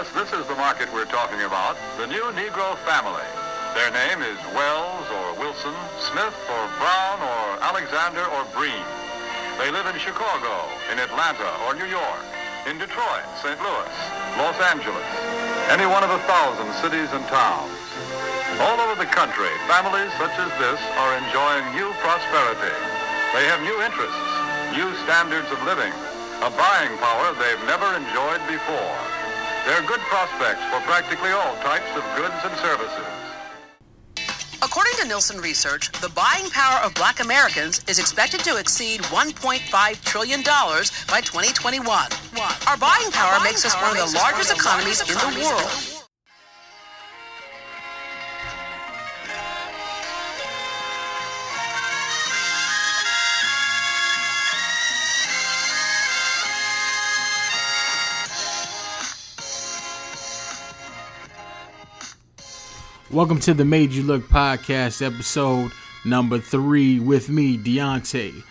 Yes, this is the market we're talking about, the new Negro family. Their name is Wells or Wilson, Smith or Brown or Alexander or Breen. They live in Chicago, in Atlanta or New York, in Detroit, St. Louis, Los Angeles, any one of a thousand cities and towns. All over the country, families such as this are enjoying new prosperity. They have new interests, new standards of living, a buying power they've never enjoyed before. There are good prospects for practically all types of goods and services. According to Nielsen Research, the buying power of black Americans is expected to exceed $1.5 trillion by 2021. Our buying power makes us one of the largest economies in the world. Welcome to the Made You Look podcast, episode number three, with me, Deontay.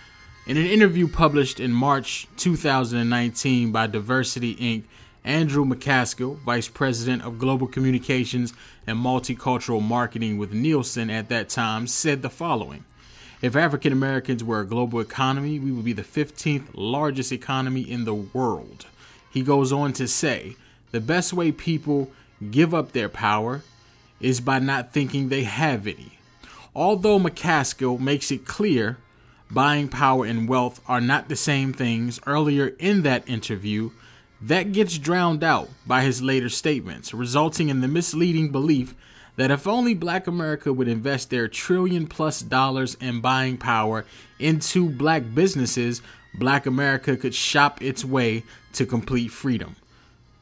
In an interview published in March 2019 by Diversity Inc., Andrew McCaskill, Vice President of Global Communications and Multicultural Marketing with Nielsen at that time, said the following If African Americans were a global economy, we would be the 15th largest economy in the world. He goes on to say, The best way people give up their power is by not thinking they have any. Although McCaskill makes it clear buying power and wealth are not the same things earlier in that interview, that gets drowned out by his later statements, resulting in the misleading belief that if only black America would invest their trillion plus dollars in buying power into black businesses, black America could shop its way to complete freedom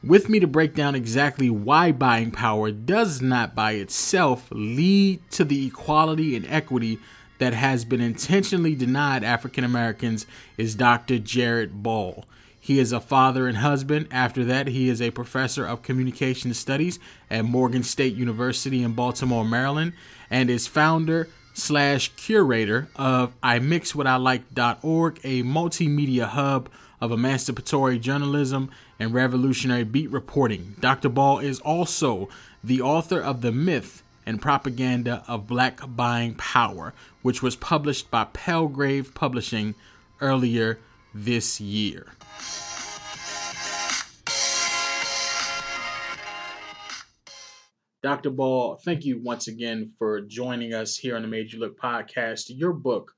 with me to break down exactly why buying power does not by itself lead to the equality and equity that has been intentionally denied African Americans is Dr. Jared Ball. He is a father and husband. After that, he is a professor of communication studies at Morgan State University in Baltimore, Maryland, and is founder slash curator of imixwhatilike.org, a multimedia hub of emancipatory journalism and revolutionary beat reporting. Dr. Ball is also the author of The Myth and Propaganda of Black Buying Power, which was published by Palgrave Publishing earlier this year. Dr. Ball, thank you once again for joining us here on the Made You Look podcast. Your book,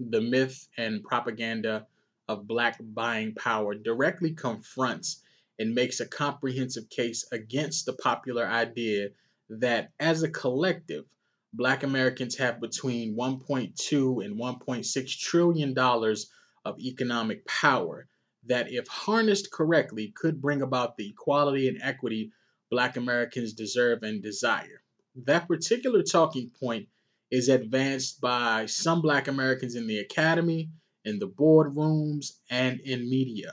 The Myth and Propaganda of black buying power directly confronts and makes a comprehensive case against the popular idea that as a collective, black Americans have between 1.2 and 1.6 trillion dollars of economic power that if harnessed correctly could bring about the equality and equity black Americans deserve and desire. That particular talking point is advanced by some black Americans in the academy in the boardrooms, and in media.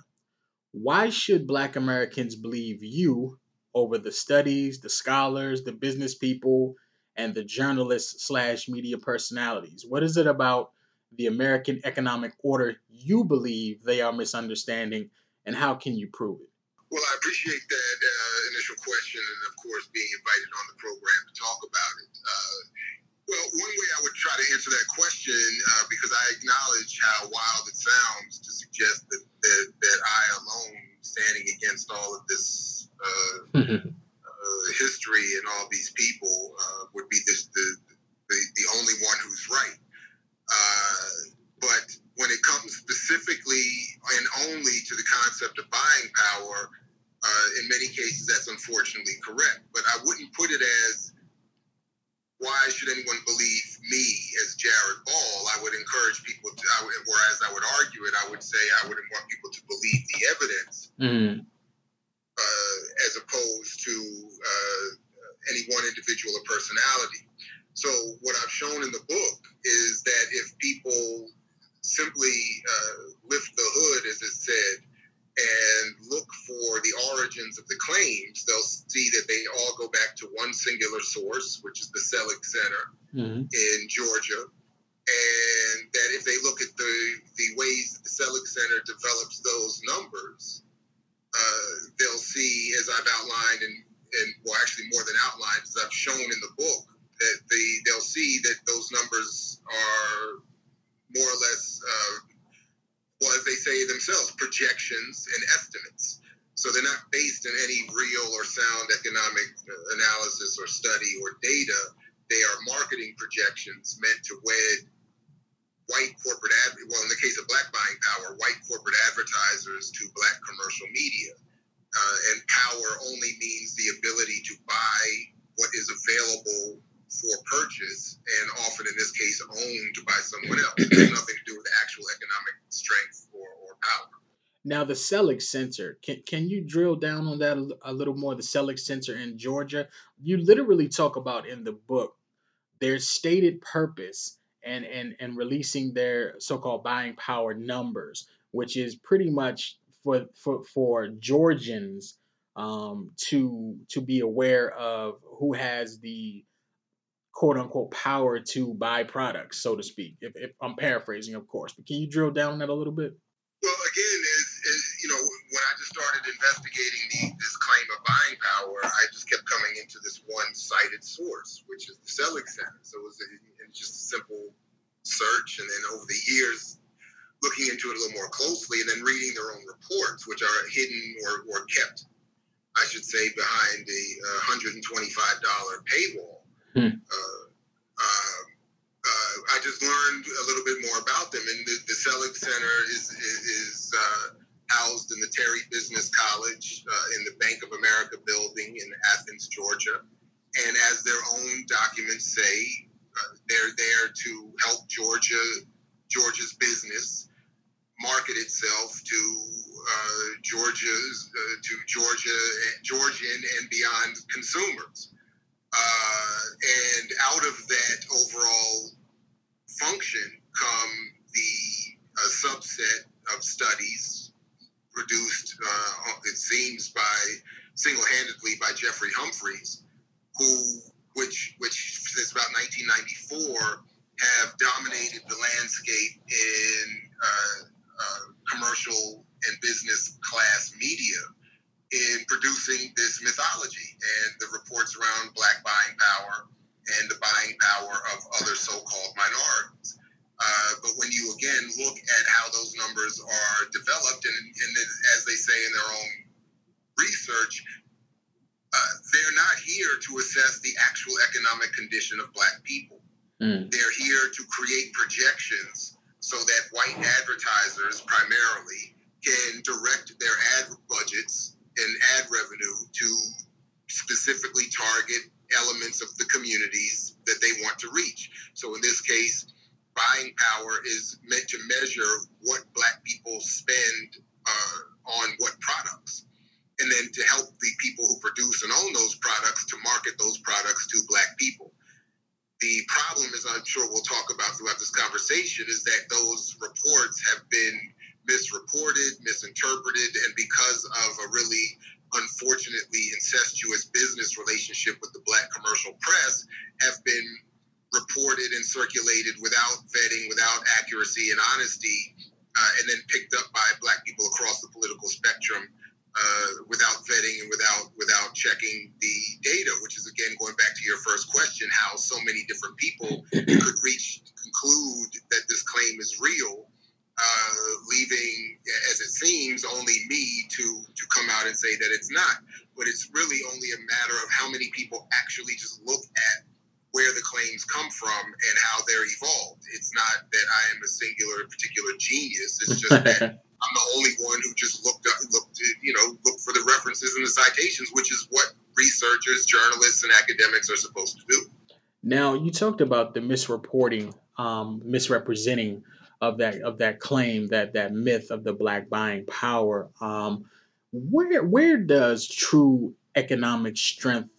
Why should Black Americans believe you over the studies, the scholars, the business people, and the journalists slash media personalities? What is it about the American economic order you believe they are misunderstanding, and how can you prove it? Well, I appreciate that uh, initial question, and of course, being invited on the program to talk about it. Uh, well, one way I would try to answer that question, uh, because I acknowledge how wild it sounds to suggest that, that, that I alone, standing against all of this uh, uh, history and all these people, uh, would be this, the, the, the only one who's right. Uh, but when it comes specifically and only to the concept of buying power, uh, in many cases, that's unfortunately correct. But I wouldn't put it as why should anyone believe me as Jared Ball? I would encourage people to, I would, or as I would argue it, I would say I wouldn't want people to believe the evidence mm. uh, as opposed to uh, any one individual or personality. So, what I've shown in the book is that if people simply uh, lift the hood, as it said, and look for the origins of the claims, they'll see that they all go back to one singular source, which is the Selig Center mm-hmm. in Georgia. And that if they look at the, the ways that the Selig Center develops those numbers, uh, they'll see, as I've outlined, and, and well, actually more than outlined, as I've shown in the book, that the, they'll see that those numbers are more or less, uh, well, as they say themselves, projections and estimates. So they're not based in any real or sound economic analysis or study or data. They are marketing projections meant to wed white corporate ad well in the case of black buying power white corporate advertisers to black commercial media uh, and power only means the ability to buy what is available for purchase and often in this case owned by someone else. It has nothing to do with actual economic strength or, or power. Now the Selig Center, can can you drill down on that a, a little more? The Selig Center in Georgia, you literally talk about in the book their stated purpose and and and releasing their so-called buying power numbers, which is pretty much for for for Georgians um, to to be aware of who has the quote unquote power to buy products, so to speak. If, if I'm paraphrasing, of course, but can you drill down on that a little bit? Well, again, you know when I just started investigating the, this claim of buying power, I just kept coming into this one-sided source, which is the Selig Center. So it was a, just a simple search, and then over the years, looking into it a little more closely, and then reading their own reports, which are hidden or, or kept, I should say, behind the uh, $125 paywall. Hmm. Uh, uh, I just learned a little bit more about them, and the, the Selig Center is uh, housed in the Terry Business College uh, in the Bank of America building in Athens, Georgia. And as their own documents say, uh, they're there to help Georgia, Georgia's business market itself to uh, Georgia's uh, to Georgia, Georgian and beyond consumers. Uh, and out of that overall function come the subset of studies produced, uh, it seems, by single-handedly by Jeffrey Humphreys, who which which since about 1994 have dominated the landscape in uh, uh, commercial and business class media in producing this mythology and the reports around black buying power and the buying power of other so-called minorities. Uh, but when you again look at how those numbers are developed, and, and as they say in their own research, uh, they're not here to assess the actual economic condition of black people. Mm. They're here to create projections so that white advertisers primarily can direct their ad budgets and ad revenue to specifically target elements of the communities that they want to reach. So in this case, buying power is meant to measure what black people spend uh, on what products and then to help the people who produce and own those products to market those products to black people. The problem, as I'm sure we'll talk about throughout this conversation, is that those reports have been misreported, misinterpreted, and because of a really unfortunately incestuous business relationship with the black commercial press, have been reported and circulated without vetting, without accuracy and honesty, uh, and then picked up by black people across the political spectrum uh, without vetting and without without checking the data, which is again going back to your first question, how so many different people could reach conclude that this claim is real, uh, leaving, as it seems, only me to to come out and say that it's not. But it's really only a matter of how many people actually just look at where the claims come from and how they're evolved. It's not that I am a singular particular genius. It's just that I'm the only one who just looked up, looked, you know, looked for the references and the citations, which is what researchers, journalists, and academics are supposed to do. Now, you talked about the misreporting, um, misrepresenting of that of that claim, that that myth of the black buying power. Um, where where does true economic strength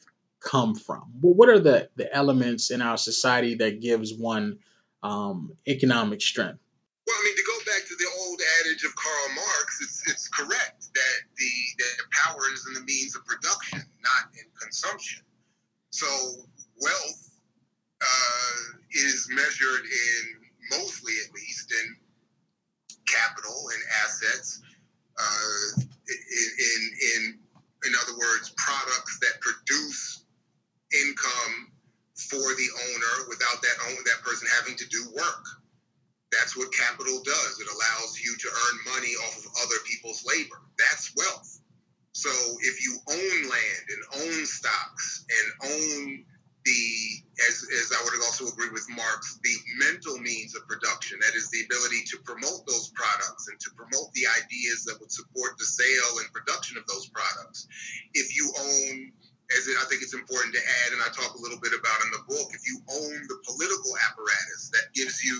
come from? What are the the elements in our society that gives one um, economic strength? Well, I mean, to go back to the old adage of Karl Marx, it's, it's correct that the that power is in the means of production, not in consumption. So wealth uh, is measured in mostly at least in capital and assets. Uh, in, in in in other words, products that produce income for the owner without that owner that person having to do work. That's what capital does. It allows you to earn money off of other people's labor. That's wealth. So if you own land and own stocks and own the, as, as I would also agree with Marx, the mental means of production, that is the ability to promote those products and to promote the ideas that would support the sale and production of those products. If you own as I think it's important to add, and I talk a little bit about in the book, if you own the political apparatus that gives you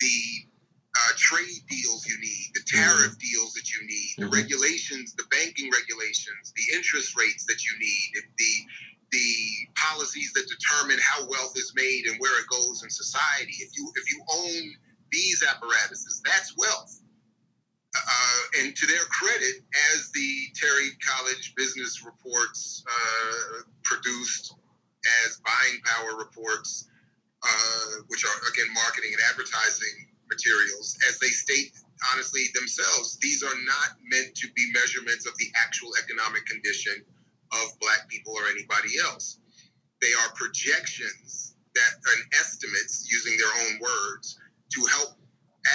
the uh, trade deals you need, the tariff mm-hmm. deals that you need, the mm-hmm. regulations, the banking regulations, the interest rates that you need, if the the policies that determine how wealth is made and where it goes in society. If you if you own these apparatuses, that's wealth. Uh, and to their credit, as the Terry College Business Reports uh, produced as buying power reports, uh, which are again marketing and advertising materials, as they state honestly themselves, these are not meant to be measurements of the actual economic condition of black people or anybody else. They are projections that and estimates using their own words to help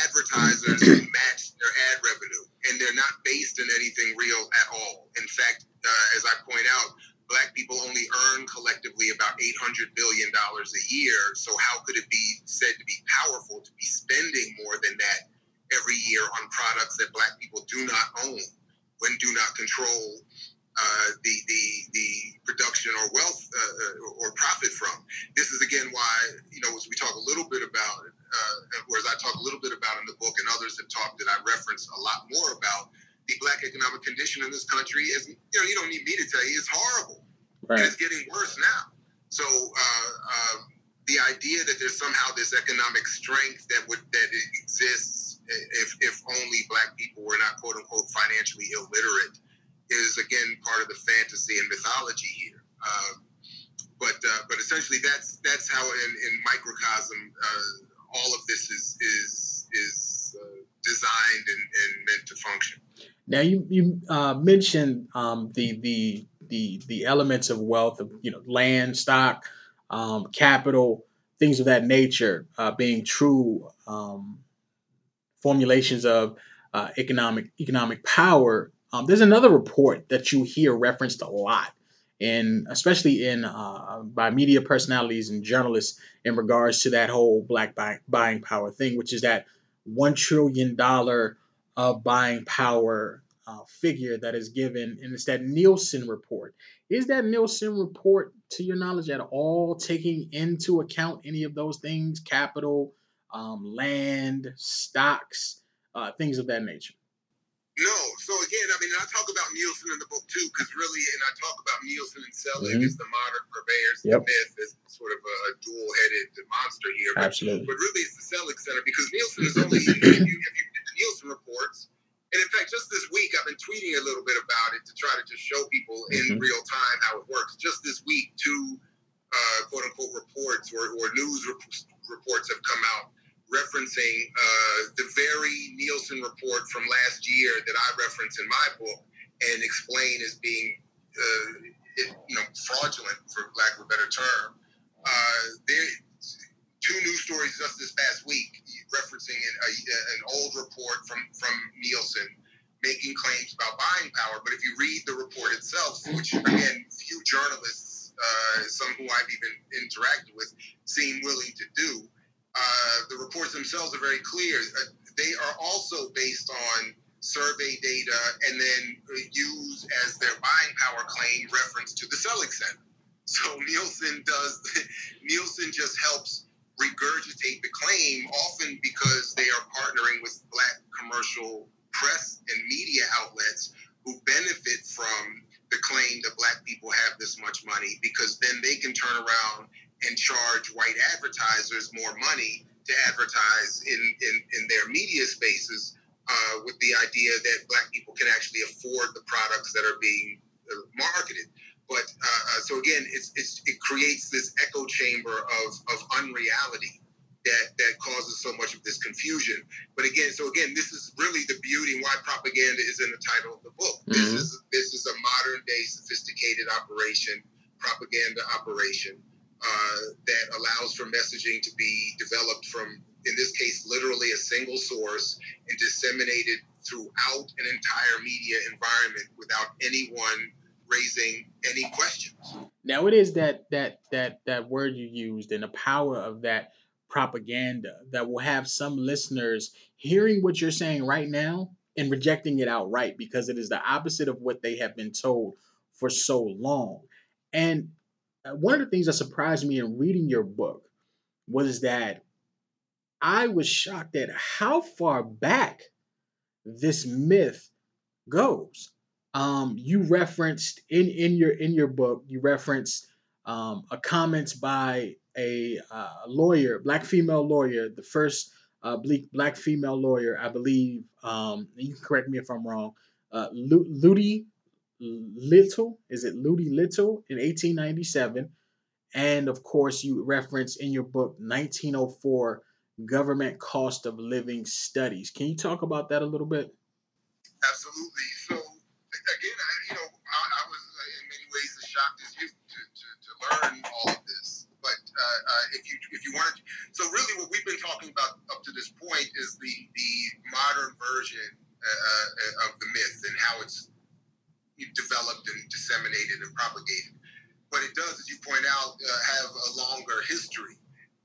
advertisers match their ad revenue, and they're not based in anything real at all. In fact, uh, as I point out, black people only earn collectively about $800 billion a year. So, how could it be said to be powerful to be spending more than that every year on products that black people do not own when do not control uh, the, the, the production or wealth uh, or profit from. This is again why, you know, as we talk a little bit about uh, whereas I talk a little bit about in the book and others have talked that I reference a lot more about, the black economic condition in this country is, you know, you don't need me to tell you, it's horrible. Right. And it's getting worse now. So uh, uh, the idea that there's somehow this economic strength that would that exists if, if only black people were not quote unquote financially illiterate is again part of the fantasy and mythology here. Um, but uh, but essentially, that's that's how in, in microcosm uh, all of this is is is uh, designed and, and, meant to function. Now you you uh, mentioned um, the the the the elements of wealth of you know land, stock, um, capital, things of that nature uh, being true um, formulations of uh, economic economic power um, there's another report that you hear referenced a lot, and especially in uh, by media personalities and journalists in regards to that whole black buy, buying power thing, which is that one trillion dollar of buying power uh, figure that is given, and it's that Nielsen report. Is that Nielsen report, to your knowledge, at all taking into account any of those things, capital, um, land, stocks, uh, things of that nature? No. So again, I mean, I talk about Nielsen in the book too, because really, and I talk about Nielsen and Selig mm-hmm. as the modern purveyors yep. of myth, as sort of a, a dual-headed monster here. But, Absolutely. But really, it's the Selig Center because Nielsen is only if you, if you the Nielsen reports. And in fact, just this week, I've been tweeting a little bit about it to try to just show people in mm-hmm. real time how it works. Just this week, two uh, quote unquote reports or, or news rep- reports have come out referencing uh, the very Nielsen report from last year that I reference in my book and explain as being, uh, it, you know, fraudulent, for lack of a better term. Uh, there, two news stories just this past week referencing an, a, an old report from from Nielsen making claims about buying power. But if you read the report itself, which again few journalists, uh, some who I've even interacted with, seem willing to do, uh, the reports themselves are very clear. Uh, they are also based on survey data and then use as their buying power claim reference to the Selig Center. So Nielsen does, Nielsen just helps regurgitate the claim, often because they are partnering with black commercial press and media outlets who benefit from the claim that black people have this much money because then they can turn around and charge white advertisers more money to advertise in, in, in their media spaces uh, with the idea that black people can actually afford the products that are being uh, marketed. But uh, uh, so again, it's, it's, it creates this echo chamber of, of unreality that, that causes so much of this confusion. But again, so again, this is really the beauty and why propaganda is in the title of the book. Mm-hmm. This is this is a modern day sophisticated operation, propaganda operation uh, that allows for messaging to be developed from in this case, literally a single source, and disseminated throughout an entire media environment without anyone raising any questions. Now it is that that that that word you used and the power of that propaganda that will have some listeners hearing what you're saying right now and rejecting it outright because it is the opposite of what they have been told for so long. And one of the things that surprised me in reading your book was that I was shocked at how far back this myth goes. Um, you referenced in in your in your book, you referenced um, a comments by a uh, lawyer, black female lawyer, the first uh, black female lawyer, I believe. Um, you can correct me if I'm wrong. Uh, Lutie Lytle, is it Lutie Lytle in 1897? And of course, you reference in your book 1904 Government Cost of Living Studies. Can you talk about that a little bit? Absolutely. So, again, I, you know, I, I was uh, in many ways as shocked as you to, to, to learn all of this. But uh, uh, if you if you wanted, so really, what we've been talking about up to this point is the the modern version uh, uh of the myth and how it's developed and disseminated and propagated. But it does, as you point out, uh, have a longer history.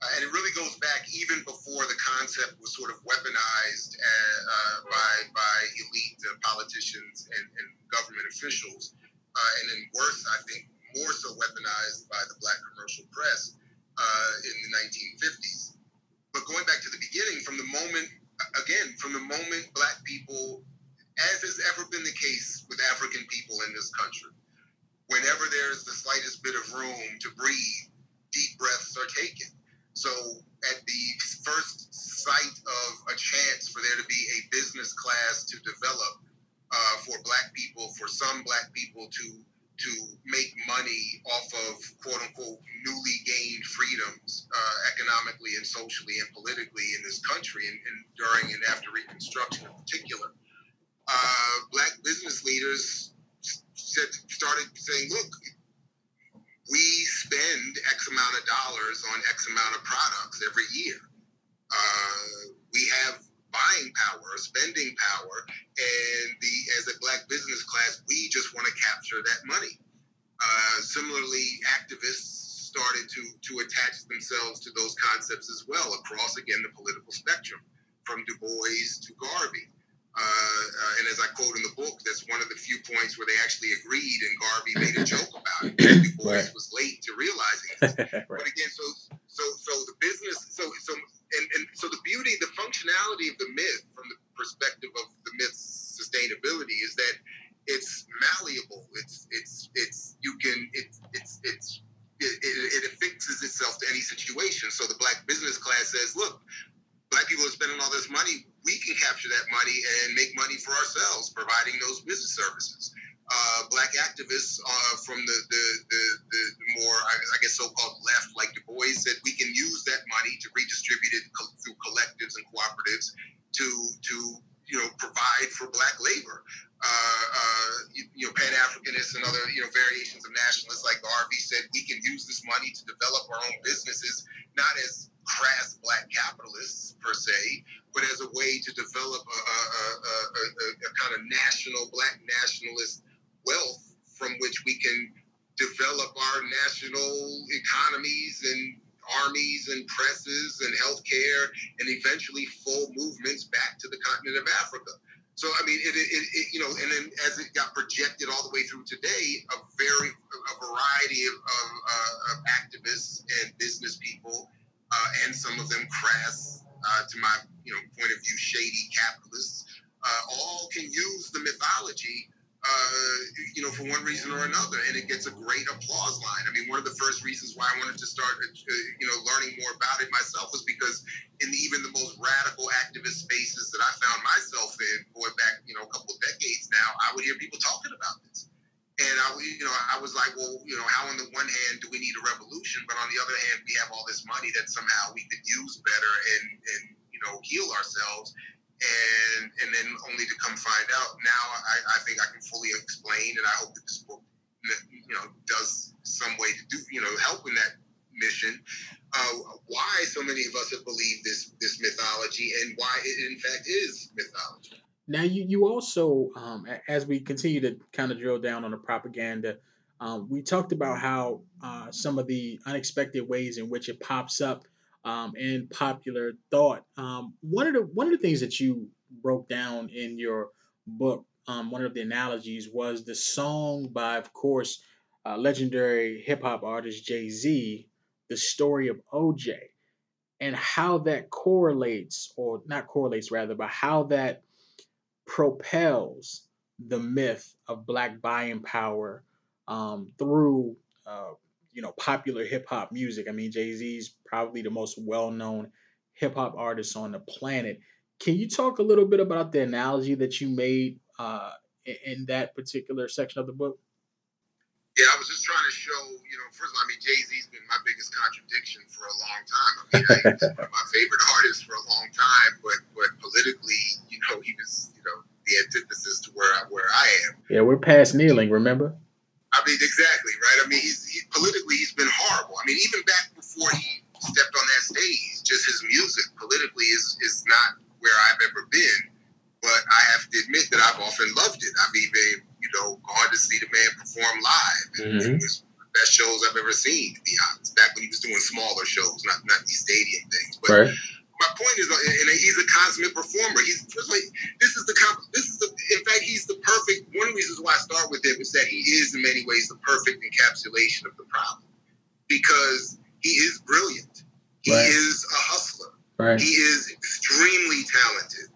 Uh, and it really goes back even before the concept was sort of weaponized uh, uh by, by elite uh, politicians and, and, government officials. Uh, and then worse, I think, more so weaponized by the black commercial press in the 1950s. But going back to the beginning, from the moment, again, from the moment black people, as has ever been the case with African people in this country, whenever there's the slightest bit of room to breathe, deep breaths are taken. So at the first sight of a chance for there to be a business class to develop uh, for black people, for some black people to to make money off of quote unquote newly gained freedoms uh, economically and socially and politically in this country and, and during and after Reconstruction in particular. Uh, black business leaders said, started saying, look, we spend X amount of dollars on X amount of products every year. Uh, we have buying power, spending power, and the as a black business class, we just want to capture that money. Uh, similarly, activists started to to attach themselves to those concepts as well across again the political spectrum, from Du Bois to Garvey. Uh, and as I quote in the book, that's one of the few points where they actually agreed, and Garvey made a joke about it. Du Bois right. was late to realizing it. right. But again, so so so the business, so so and, and so the beauty, the functionality of the myth from the perspective of the myth's sustainability is that it's malleable. It's it's it's you can it, it's it's it, it, it affixes itself to any situation. So the black business class says, look, black people are spending all this money, we can capture that money and make money for ourselves, providing those business services. Uh, black activists uh, from the, the, the, the, more, I guess, so-called left, like Du Bois, said we can use that money to redistribute it co- through collectives and cooperatives to, to you know, provide for black labor. Uh, uh, you, you, know, Pan-Africanists and other, you know, variations of nationalists like Garvey said we can use this money to develop our own businesses, not as crass black capitalists per se, but as a way to develop a, a, a, a, kind of national black nationalist wealth from which we can develop our national economies and armies and presses and healthcare and eventually full movements back to the continent of Africa. So I mean, it, it, it, you know, and then as it got projected all the way through today, a very a variety of, of, uh, of activists and business people uh, and some of them crass, uh, to my you know point of view, shady you know, for one reason or another, and it gets a great applause line. I mean, one of the first reasons why I wanted to start, uh, you know, learning more about it myself was because in even the most radical activist spaces that I found myself in, going back, you know, a couple of decades now, I would hear people talking about this. And I, you know, I was like, well, you know, how on the one hand do we need a revolution, but on the other hand, we have all this money that somehow we could use better and, and you know, heal ourselves. And and then only to come find out now, I, I think I can fully explain, and I hope that this book, you know, does some way to do, you know, help in that mission, uh, why so many of us have believed this this mythology, and why it in fact is mythology. Now, you you also, um, as we continue to kind of drill down on the propaganda, um, we talked about how uh, some of the unexpected ways in which it pops up um, in popular thought. Um, one of the one of the things that you broke down in your book, um, one of the analogies was the song by, of course, uh, legendary hip hop artist Jay Z, "The Story of OJ," and how that correlates, or not correlates rather, but how that propels the myth of black buying power um, through uh, you know popular hip hop music. I mean, Jay Z's probably the most well known hip hop artist on the planet. Can you talk a little bit about the analogy that you made uh, in, that particular section of the book? Yeah, I was just trying to show, you know, first of all, I mean, Jay Z's been my biggest contradiction for a long time. I mean, he's one of my favorite artists for a long time, but but politically, you know, he was, you know, the antithesis to where I where I am. Yeah, we're past kneeling, remember? I mean, exactly, right? I mean, he's he, politically he's been horrible. I mean, even back before he stepped on that stage, just his music politically is is not where I've ever been. But I have to admit that I've often loved it. I've even, you know, gone to see the man perform live. And mm-hmm. It was the best shows I've ever seen, to be honest. Back when he was doing smaller shows, not not these stadium things. But right. my point is, and he's a consummate performer. He's like this is the this why I him is that he is in many ways the perfect encapsulation of the problem because he is brilliant. He right. is a hustler. Right. He is extremely talented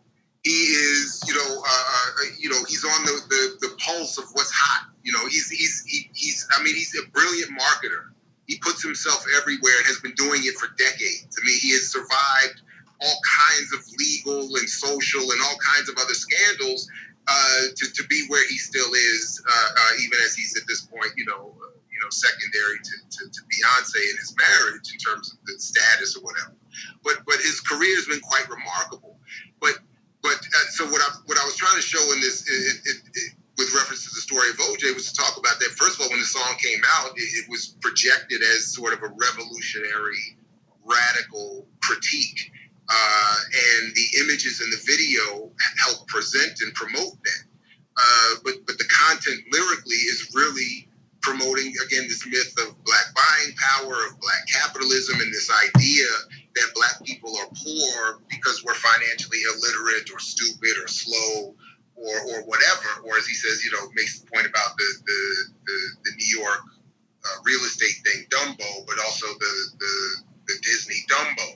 he is, you know, uh, uh, you know, he's on the, the, the pulse of what's hot. You know, he's he's he, he's. I mean, he's a brilliant marketer. He puts himself everywhere and has been doing it for decades. I mean, he has survived all kinds of legal and social and all kinds of other scandals uh, to, to be where he still is, uh, uh, even as he's at this point, you know, uh, you know, secondary to, to, to, Beyonce in his marriage in terms of the status or whatever. But but his career has been quite remarkable. But but uh, so what I what I was trying to show in this, it, it, it, with reference to the story of OJ, was to talk about that. First of all, when the song came out, it, was projected as sort of a revolutionary, radical critique, uh, and the images in the video help present and promote that. Uh, but but the content lyrically is really promoting again this myth of black buying power, of black capitalism, and this idea that black people are poor because we're financially illiterate or stupid or slow or, or whatever. Or as he says, you know, makes the point about the, the, the, the New York uh, real estate thing, Dumbo, but also the, the, the Disney Dumbo.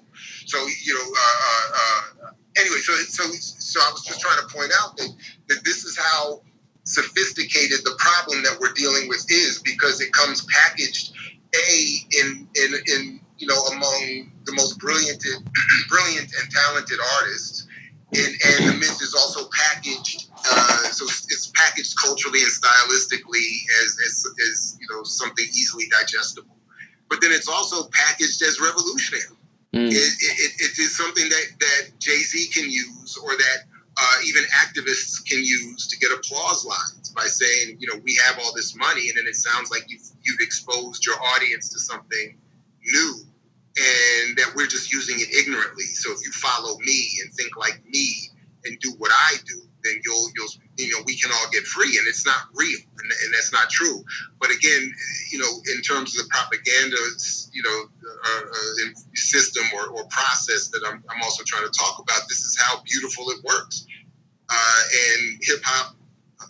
So, you know, uh, uh, uh, anyway, so, so, so I was just trying to point out that, that this is how sophisticated the problem that we're dealing with is because it comes packaged a in in in you know, among the most brilliant, brilliant and talented artists. And, and the myth is also packaged, uh, so it's packaged culturally and stylistically as, as, as, you know, something easily digestible. But then it's also packaged as revolutionary. Mm. It, it, it is something that, that Jay Z can use or that uh, even activists can use to get applause lines by saying, you know, we have all this money, and then it sounds like you've, you've exposed your audience to something new and that we're just using it ignorantly. So if you follow me and think like me and do what I do, then you'll you'll you know we can all get free, and it's not real, and, and that's not true. But again, you know, in terms of the propaganda, you know, uh, uh, system or, or process that I'm, I'm also trying to talk about, this is how beautiful it works. Uh, and hip hop,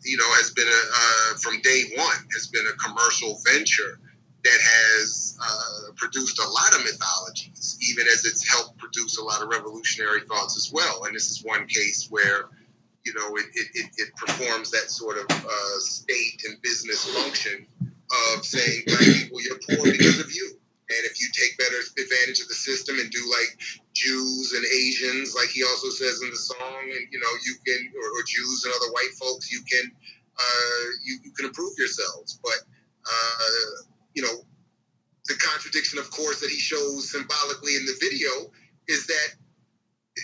you know, has been a uh, from day one has been a commercial venture that has uh, produced a lot of mythologies, even as it's helped produce a lot of revolutionary thoughts as well. And this is one case where, you know, it, it, it performs that sort of uh, state and business function of saying, black people, you're poor because of you. And if you take better advantage of the system and do like Jews and Asians, like he also says in the song, and you know, you can, or, or Jews and other white folks, you can, uh, you, you can improve yourselves. But uh, you know, the contradiction, of course, that he shows symbolically in the video is that,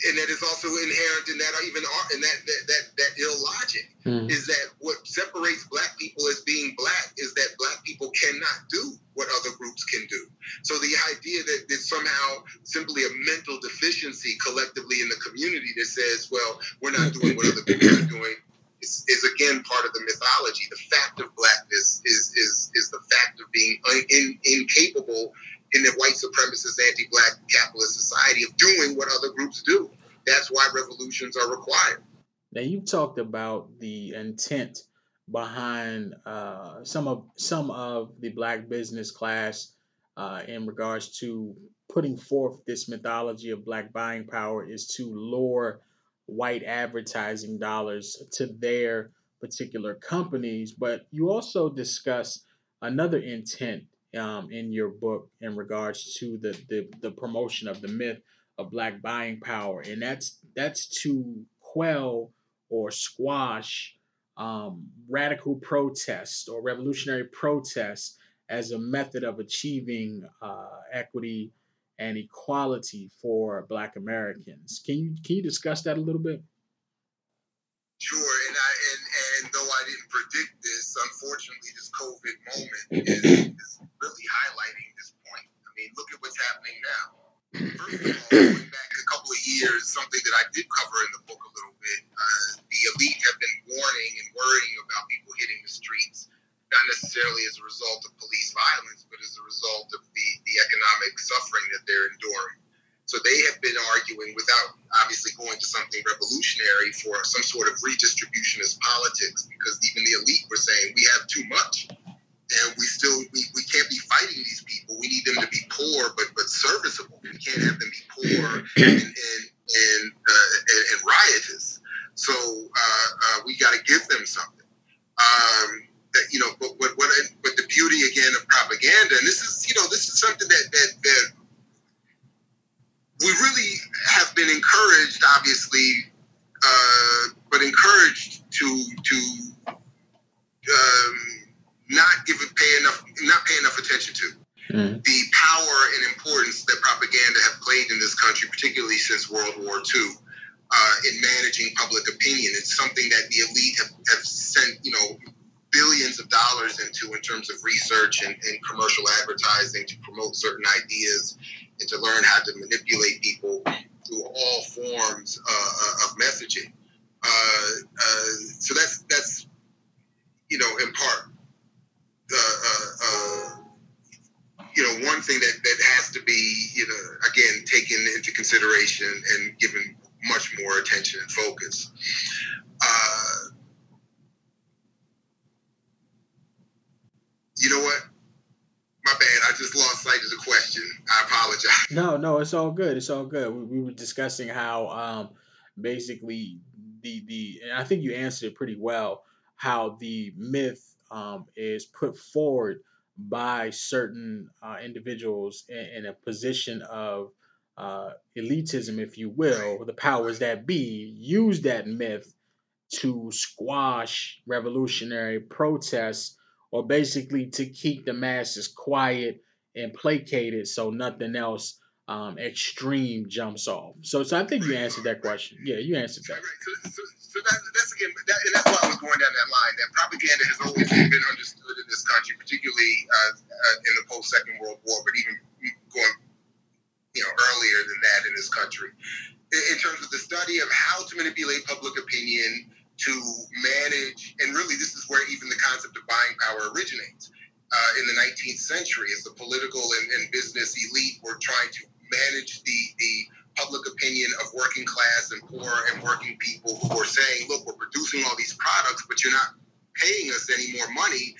and that is also inherent in that even in that that that, that illogic mm. is that what separates black people as being black is that black people cannot do what other groups can do. So the idea that there's somehow simply a mental deficiency collectively in the community that says, well, we're not doing what other people are doing. Is, is again part of the mythology. The fact of blackness is is is the fact of being un, in, incapable in the white supremacist, anti-black capitalist society of doing what other groups do. That's why revolutions are required. Now you talked about the intent behind uh, some of some of the black business class uh, in regards to putting forth this mythology of black buying power is to lure white advertising dollars to their particular companies. But you also discuss another intent um, in your book in regards to the, the the promotion of the myth of black buying power, and that's that's to quell or squash um, radical protest or revolutionary protest as a method of achieving uh, equity and equality for Black Americans. Can you can you discuss that a little bit? Sure, and I and, and though I didn't predict this, unfortunately, this COVID moment is, is really highlighting this point. I mean, look at what's happening now. First of all, going back a couple of years, something that I did cover in the book a little bit, uh, the elite have been warning and worrying about people hitting the streets, not necessarily as a result of police violence, but as a result of the, the economic suffering that they're enduring. So they have been arguing, without obviously going to something revolutionary, for some sort of redistributionist politics, because even the elite were saying we have too much, and we still we, we can't be fighting these people. We need them to be poor, but but serviceable. We can't have them be poor and and and, uh, and, and riotous. So uh, uh, we got to give them something. Um, that you know, but what what but the beauty again of propaganda, and this is you know this is something that that that we really have been encouraged, obviously, uh, but encouraged to to um, not give pay enough, not pay enough attention to. Mm. The power and importance that propaganda have played in this country, particularly since World War II, uh, in managing public opinion. It's something that the elite have, have sent, you know, billions of dollars into in terms of research and, and commercial advertising to promote certain ideas and to learn how to manipulate people through all forms uh, uh of messaging. Uh, uh, so that's that's you know in part uh, you know one thing that that has to be you know again taken into consideration and given much more attention and focus. you know what? My bad. I just lost sight of the question. I apologize. No, no, it's all good. It's all good. We, we were discussing how um, basically the the I think you answered it pretty well. How the myth um, is put forward by certain uh, individuals in, in, a position of uh, elitism, if you will, the powers that be use that myth to squash revolutionary protests or basically to keep the masses quiet and placated so nothing else um, extreme jumps off. So, so I think you answered that question. Yeah, you answered that. Right, right. So, so, so that, that's again, that, and that's why I was going down that line. That propaganda has always been understood in this country, particularly uh, uh, in the post Second World War, but even going, you know, earlier than that in this country, in, in terms of the study of how to manipulate public opinion to manage, and really this is where even the concept of buying power originates. Uh, in the 19th century, as the political and, and, business elite were trying to manage the, the public opinion of working class and poor and working people who were saying, look, we're producing all these products, but you're not paying us any more money.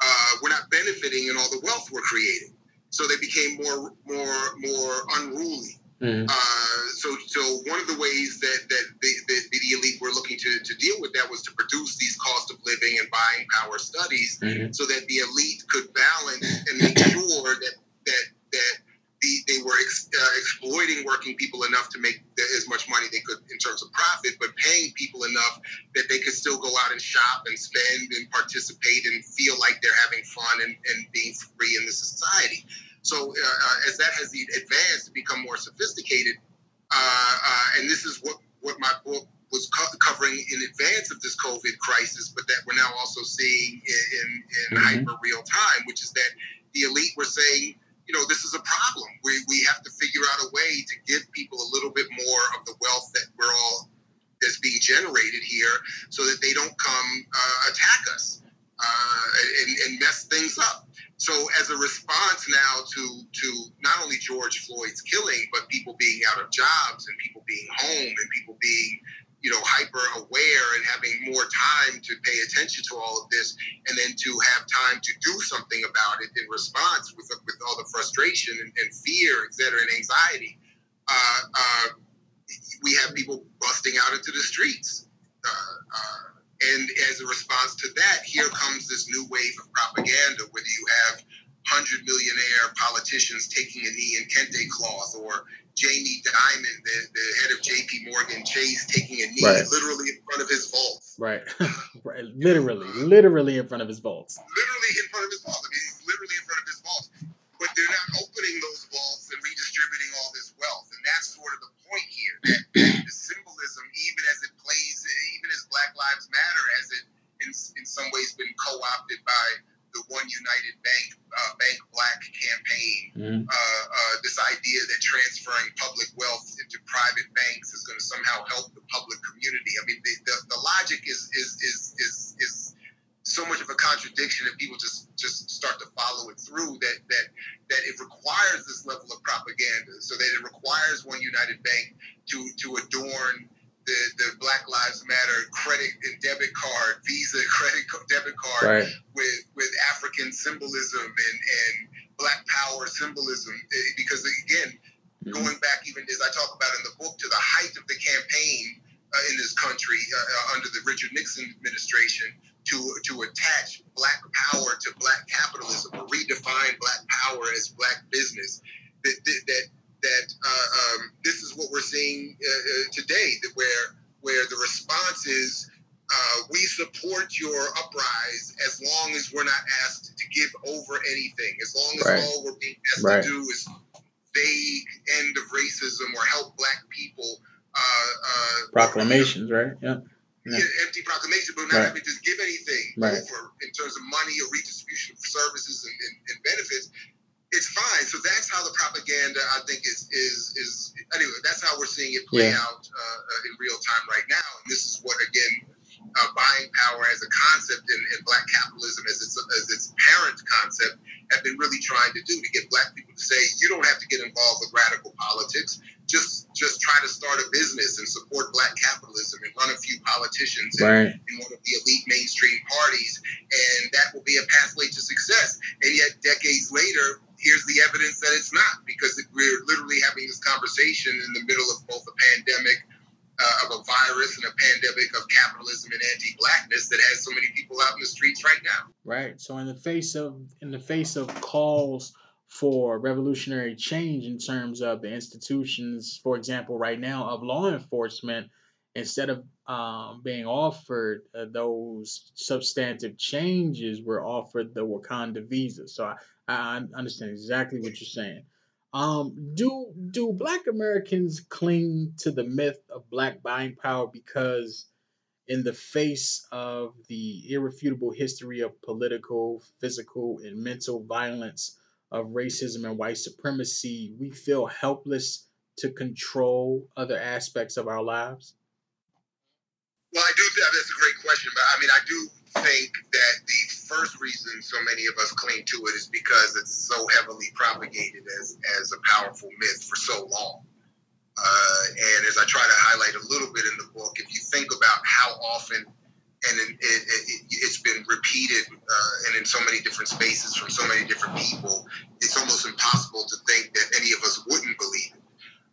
Uh, we're not benefiting in all the wealth we're creating. So they became more, more, more unruly. Mm-hmm. Uh, so, so one of the ways that that the, the, the, elite were looking to, to deal with that was to produce these cost of living and buying power studies, mm-hmm. so that the elite could balance and make sure that that that the, they were ex, uh, exploiting working people enough to make the, as much money they could in terms of profit, but paying people enough that they could still go out and shop and spend and participate and feel like they're having fun and, and being free in the society. So uh, uh, as that has advanced to become more sophisticated, uh, uh, and this is what what my book was co- covering in advance of this COVID crisis, but that we're now also seeing in, in, in mm-hmm. hyper real time, which is that the elite were saying, you know, this is a problem. We, we have to figure out a way to give people a little bit more of the wealth that we're all that's being generated here, so that they don't come uh, attack us uh, and, and mess things up. So, as a response now to to not only George Floyd's killing, but people being out of jobs and people being home and people being you know hyper aware and having more time to pay attention to all of this and then to have time to do something about it in response with with all the frustration and, and fear et cetera and anxiety uh, uh, we have people busting out into the streets uh, uh and as a response to that here comes this new wave of propaganda whether you have hundred millionaire politicians taking a knee in kente cloth or Jamie Dimon, the, the head of JP Morgan Chase, taking a knee right. literally in front of his vaults. Right. right. Literally, literally in front of his vaults. Literally in front of his vaults. I mean, he's literally in front of his vaults. But they're not opening those vaults and redistributing all this wealth. And that's sort of the point here. That, the symbolism, even as it plays, even as Black Lives Matter, has it in, in some ways been co opted by the OneUnited Bank uh, Bank Black campaign. Mm-hmm. Uh, uh, this idea that transferring public wealth into private banks is going to somehow help the public community. I mean, the, the, the logic is, is is is is so much of a contradiction that people just just start to follow it through that that that it requires this level of propaganda so that it requires OneUnited Bank to to adorn the, the Black Lives Matter credit and debit card, Visa credit debit card right. with with African symbolism and, and Black Power symbolism. Eh, because again, mm-hmm. going back even as I talk about in the book to the height of the campaign uh, in this country uh, uh under the Richard Nixon administration to to attach Black Power to Black capitalism or redefine Black Power as Black business. That, that, that that uh, um, this is what we're seeing uh, uh, today, that where where the response is uh, we support your uprise as long as we're not asked to give over anything, as long as right. all we're being asked right. to do is vague end of racism or help black people. Uh, uh, Proclamations, right? Yeah. Yeah. empty proclamation, but not right. having to give anything right. over in terms of money or redistribution of services and, and, and benefits it's fine. So that's how the propaganda, I think, is is is anyway. That's how we're seeing it play yeah. out uh, uh in real time right now. And this is what again, uh, buying power as a concept in, in black capitalism as its as its parent concept have been really trying to do to get black people to say you don't have to get involved with radical politics. Just just try to start a business and support black capitalism and run a few politicians right. in, in one of the elite mainstream parties, and that will be a pathway to success. And yet, decades later, here's the evidence that it's not because we're literally having this conversation in the middle of both a pandemic uh, of a virus and a pandemic of capitalism and anti-blackness that has so many people out in the streets right now. Right. So in the face of in the face of calls for revolutionary change in terms of the institutions, for example, right now of law enforcement, instead of um, being offered uh, those substantive changes, we're offered the Wakanda visa. So I, I understand exactly what you're saying. Um, do do Black Americans cling to the myth of Black buying power because, in the face of the irrefutable history of political, physical, and mental violence of racism and white supremacy, we feel helpless to control other aspects of our lives? Well, I do. Think that's a great question, but I mean, I do think that the first reason so many of us cling to it is because it's so heavily propagated as, as a powerful myth for so long. Uh, and as I try to highlight a little bit in the book, if you think about how often and it, it, has it, been repeated uh, and in so many different spaces from so many different people, it's almost impossible to think that any of us wouldn't believe it.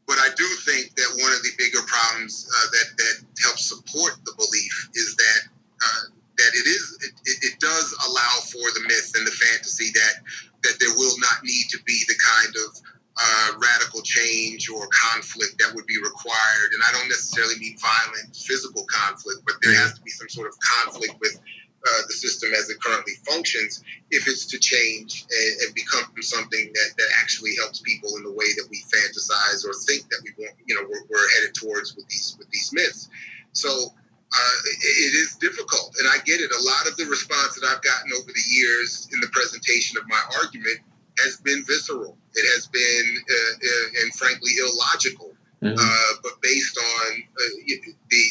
But I do think that one of the bigger problems uh, that, that helps support the belief is that uh, that it is it, it, does allow for the myth and the fantasy that that there will not need to be the kind of uh, radical change or conflict that would be required. And I don't necessarily mean violent physical conflict, but there has to be some sort of conflict with uh, the system as it currently functions if it's to change and, and, become something that, that actually helps people in the way that we fantasize or think that we want, you know, we're, we're headed towards with these with these myths. So uh, it is difficult, and I get it. A lot of the response that I've gotten over the years in the presentation of my argument has been visceral. It has been, uh, uh, and frankly, illogical. Mm-hmm. Uh, but based on uh, the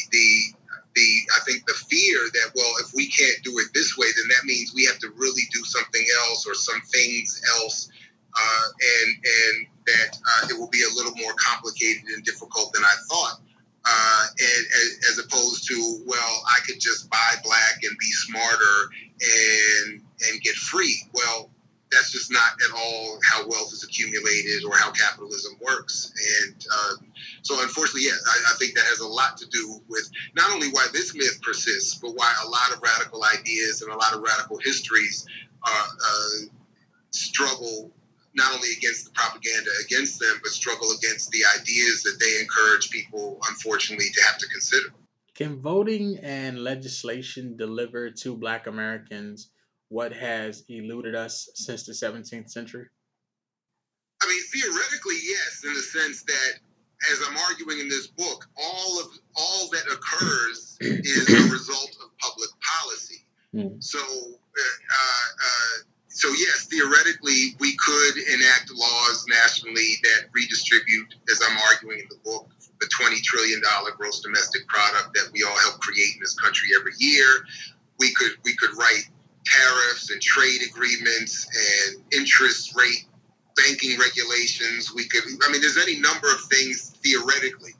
the I think the fear that well, if can't do it this way, then that means we have to really do something else or some things else, uh, and and that uh, it will be a little more complicated and difficult than I thought. Uh, and, as opposed to well, I could just buy black and be smarter and and get free. Well, that's just not at all how wealth is accumulated or how capitalism works. And um, so, unfortunately, yes, I, I, think that has a lot to do with not only why this myth persists, but why a lot of radical ideas and a lot of radical histories uh, uh, struggle not only against the propaganda against them, but struggle against the ideas that they encourage people, unfortunately, to have to consider. Can voting and legislation deliver to Black Americans what has eluded us since the 17th century? I mean, theoretically, yes, in the sense that, as I'm arguing in this book, all of all that occurs is a result of public policy. Mm. So, uh, uh, so yes, theoretically, we could enact laws nationally that redistribute, as I'm arguing in the book, the 20 trillion dollar gross domestic product that we all help create in this country every year. We could we could write tariffs and trade agreements and interest rate banking regulations. We could, I mean, there's any number of things theoretically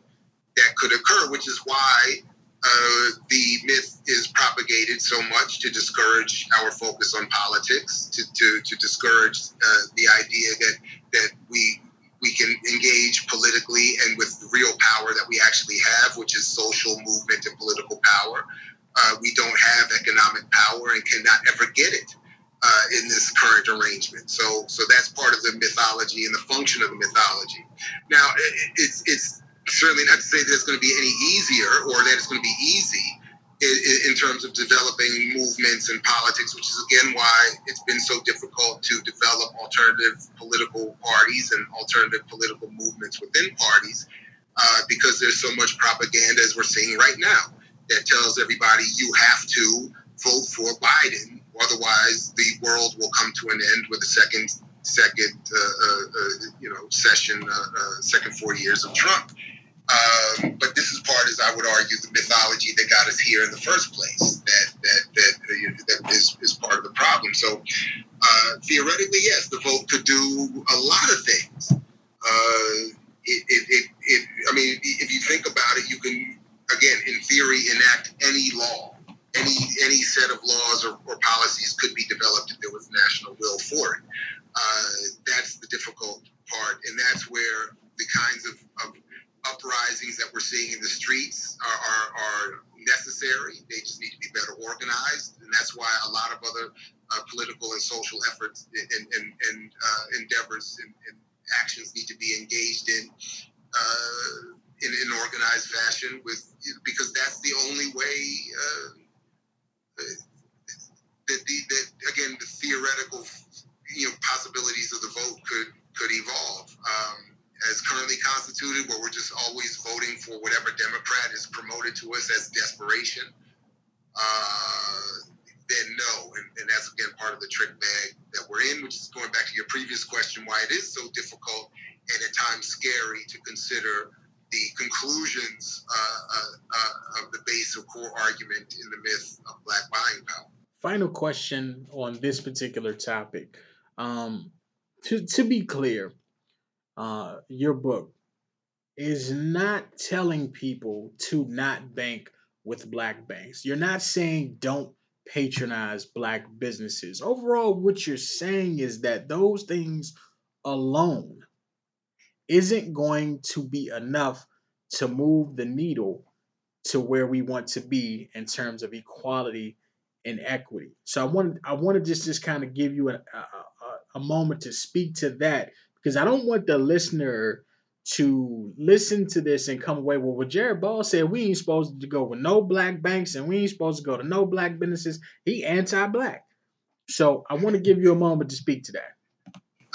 that could occur, which is why uh, the myth is propagated so much to discourage our focus on politics, to, to, to discourage uh, the idea that that we we can engage politically and with the real power that we actually have, which is social movement and political power uh, we don't have economic power and cannot ever get it uh, in this current arrangement. So, so that's part of the mythology and the function of the mythology. Now, it, it's it's certainly not to say that it's going to be any easier or that it's going to be easy in, in terms of developing movements and politics, which is again why it's been so difficult to develop alternative political parties and alternative political movements within parties. Uh, because there's so much propaganda as we're seeing right now that tells everybody you have to vote for Biden, otherwise the world will come to an end with a second second uh, uh, uh you know session, uh, second four years of Trump. Um, but this is part, as I would argue, the mythology that got us here in the first place. That that that, that is, is part of the problem. So theoretically, yes, the vote could do a lot of things. It, it, it, it, I mean, if you think about it, you can again, in theory, enact any law. Any, any set of laws or, or policies could be developed if there was national will for it. Uh, that's the difficult part, and that's where the kinds of, of uprisings that we're seeing in the streets are, are, are, necessary. They just need to be better organized, and that's why a lot of other uh, political and social efforts and, and, and uh, endeavors and, and, actions need to be engaged in uh, in an organized fashion with because that's the only way uh, that the that again the theoretical you know possibilities of the vote could could evolve. Um, as currently constituted where we're just always voting for whatever democrat is promoted to us as desperation uh, then no. And, and that's again part of the trick bag that we're in which is going back to your previous question why it is so difficult and at times scary to consider the conclusions uh, uh, uh, of the base or core argument in the myth of black buying power. Final question on this particular topic. Um, to, to be clear, uh, your book is not telling people to not bank with black banks. You're not saying don't patronize black businesses. Overall, what you're saying is that those things alone isn't going to be enough to move the needle to where we want to be in terms of equality and equity. So I want I want to just just kind of give you a, a, a moment to speak to that because I don't want the listener to listen to this and come away with what Jared Ball said. We ain't supposed to go with no black banks and we ain't supposed to go to no black businesses. He anti-black. So I want to give you a moment to speak to that.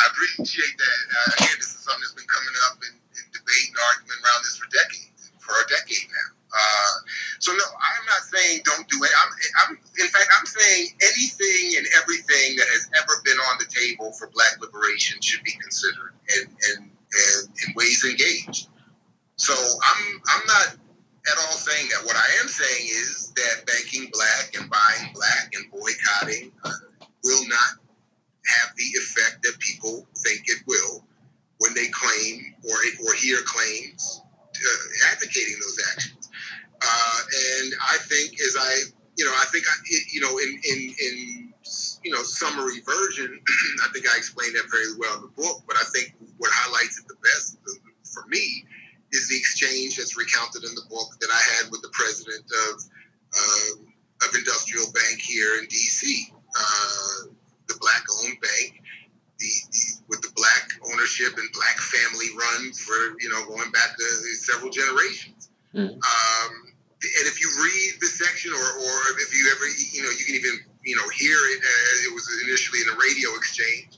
I appreciate that. Uh, something that's been coming up in, in debate and argument around this for decades, for a decade now. Uh, so no, I'm not saying don't do it. I'm, I'm, in fact, I'm saying anything and everything that has ever been on the table for Black liberation should be considered and and, and in ways engaged. So I'm I'm not at all saying that. What I am saying is that banking black and buying black and boycotting uh, will not have the effect that people think it will when they claim or or hear claims uh, advocating those actions. Uh, and I think, as I, you know, I think, I, you know, in in in you know summary version, I think I explained that very well in the book. But I think what highlights it the best for me is the exchange that's recounted in the book that I had with the president of uh, of Industrial Bank here in D.C. Uh, the black-owned bank, the, the black ownership and black family run for you know going back to several generations. Mm. Um, and if you read the section, or, or if you ever, you know, you can even, you know, hear it. Uh, it was initially in a radio exchange.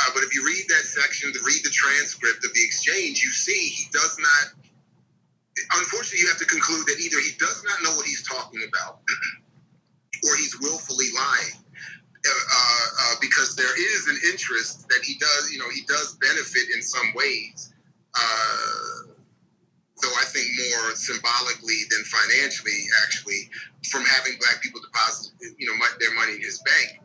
Uh, but if you read that section, to read the transcript of the exchange, you see he does not. Unfortunately, you have to conclude that either he does not know what he's talking about, or he's willfully lying. Uh, uh, because there is an interest that he does, you know, he does benefit in some ways. Uh, though I think more symbolically than financially, actually, from having black people deposit, you know, their money in his bank.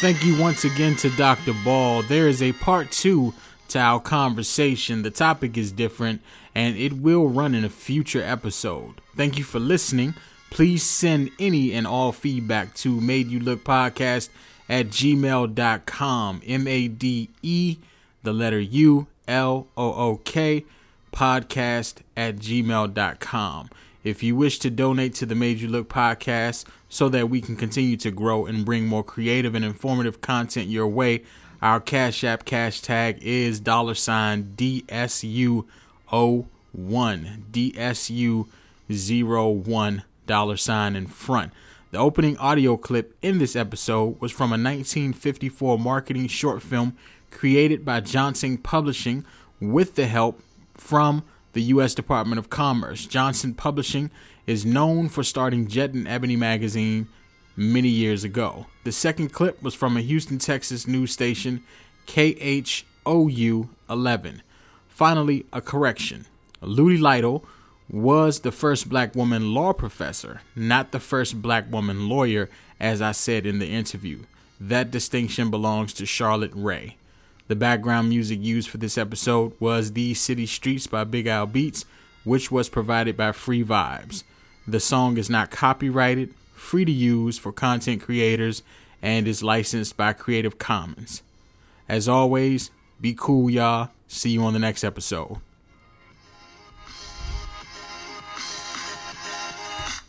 Thank you once again to Dr. Ball. There is a part two to our conversation. The topic is different and it will run in a future episode. Thank you for listening. Please send any and all feedback to Made You Look Podcast at gmail.com. M A D E, the letter U, L O O K, podcast at gmail.com. If you wish to donate to the Made You Look podcast so that we can continue to grow and bring more creative and informative content your way, our Cash App cash tag is dollar sign DSU01. DSU01 dollar sign in front. The opening audio clip in this episode was from a 1954 marketing short film created by Johnson Publishing with the help from the U.S. Department of Commerce. Johnson Publishing is known for starting Jet and Ebony magazine many years ago. The second clip was from a Houston, Texas news station, KHOU 11. Finally, a correction. Lutie Lytle was the first black woman law professor, not the first black woman lawyer, as I said in the interview. That distinction belongs to Charlotte Ray. The background music used for this episode was These City Streets by Big Al Beats, which was provided by Free Vibes. The song is not copyrighted, free to use for content creators, and is licensed by Creative Commons. As always, be cool, y'all. See you on the next episode.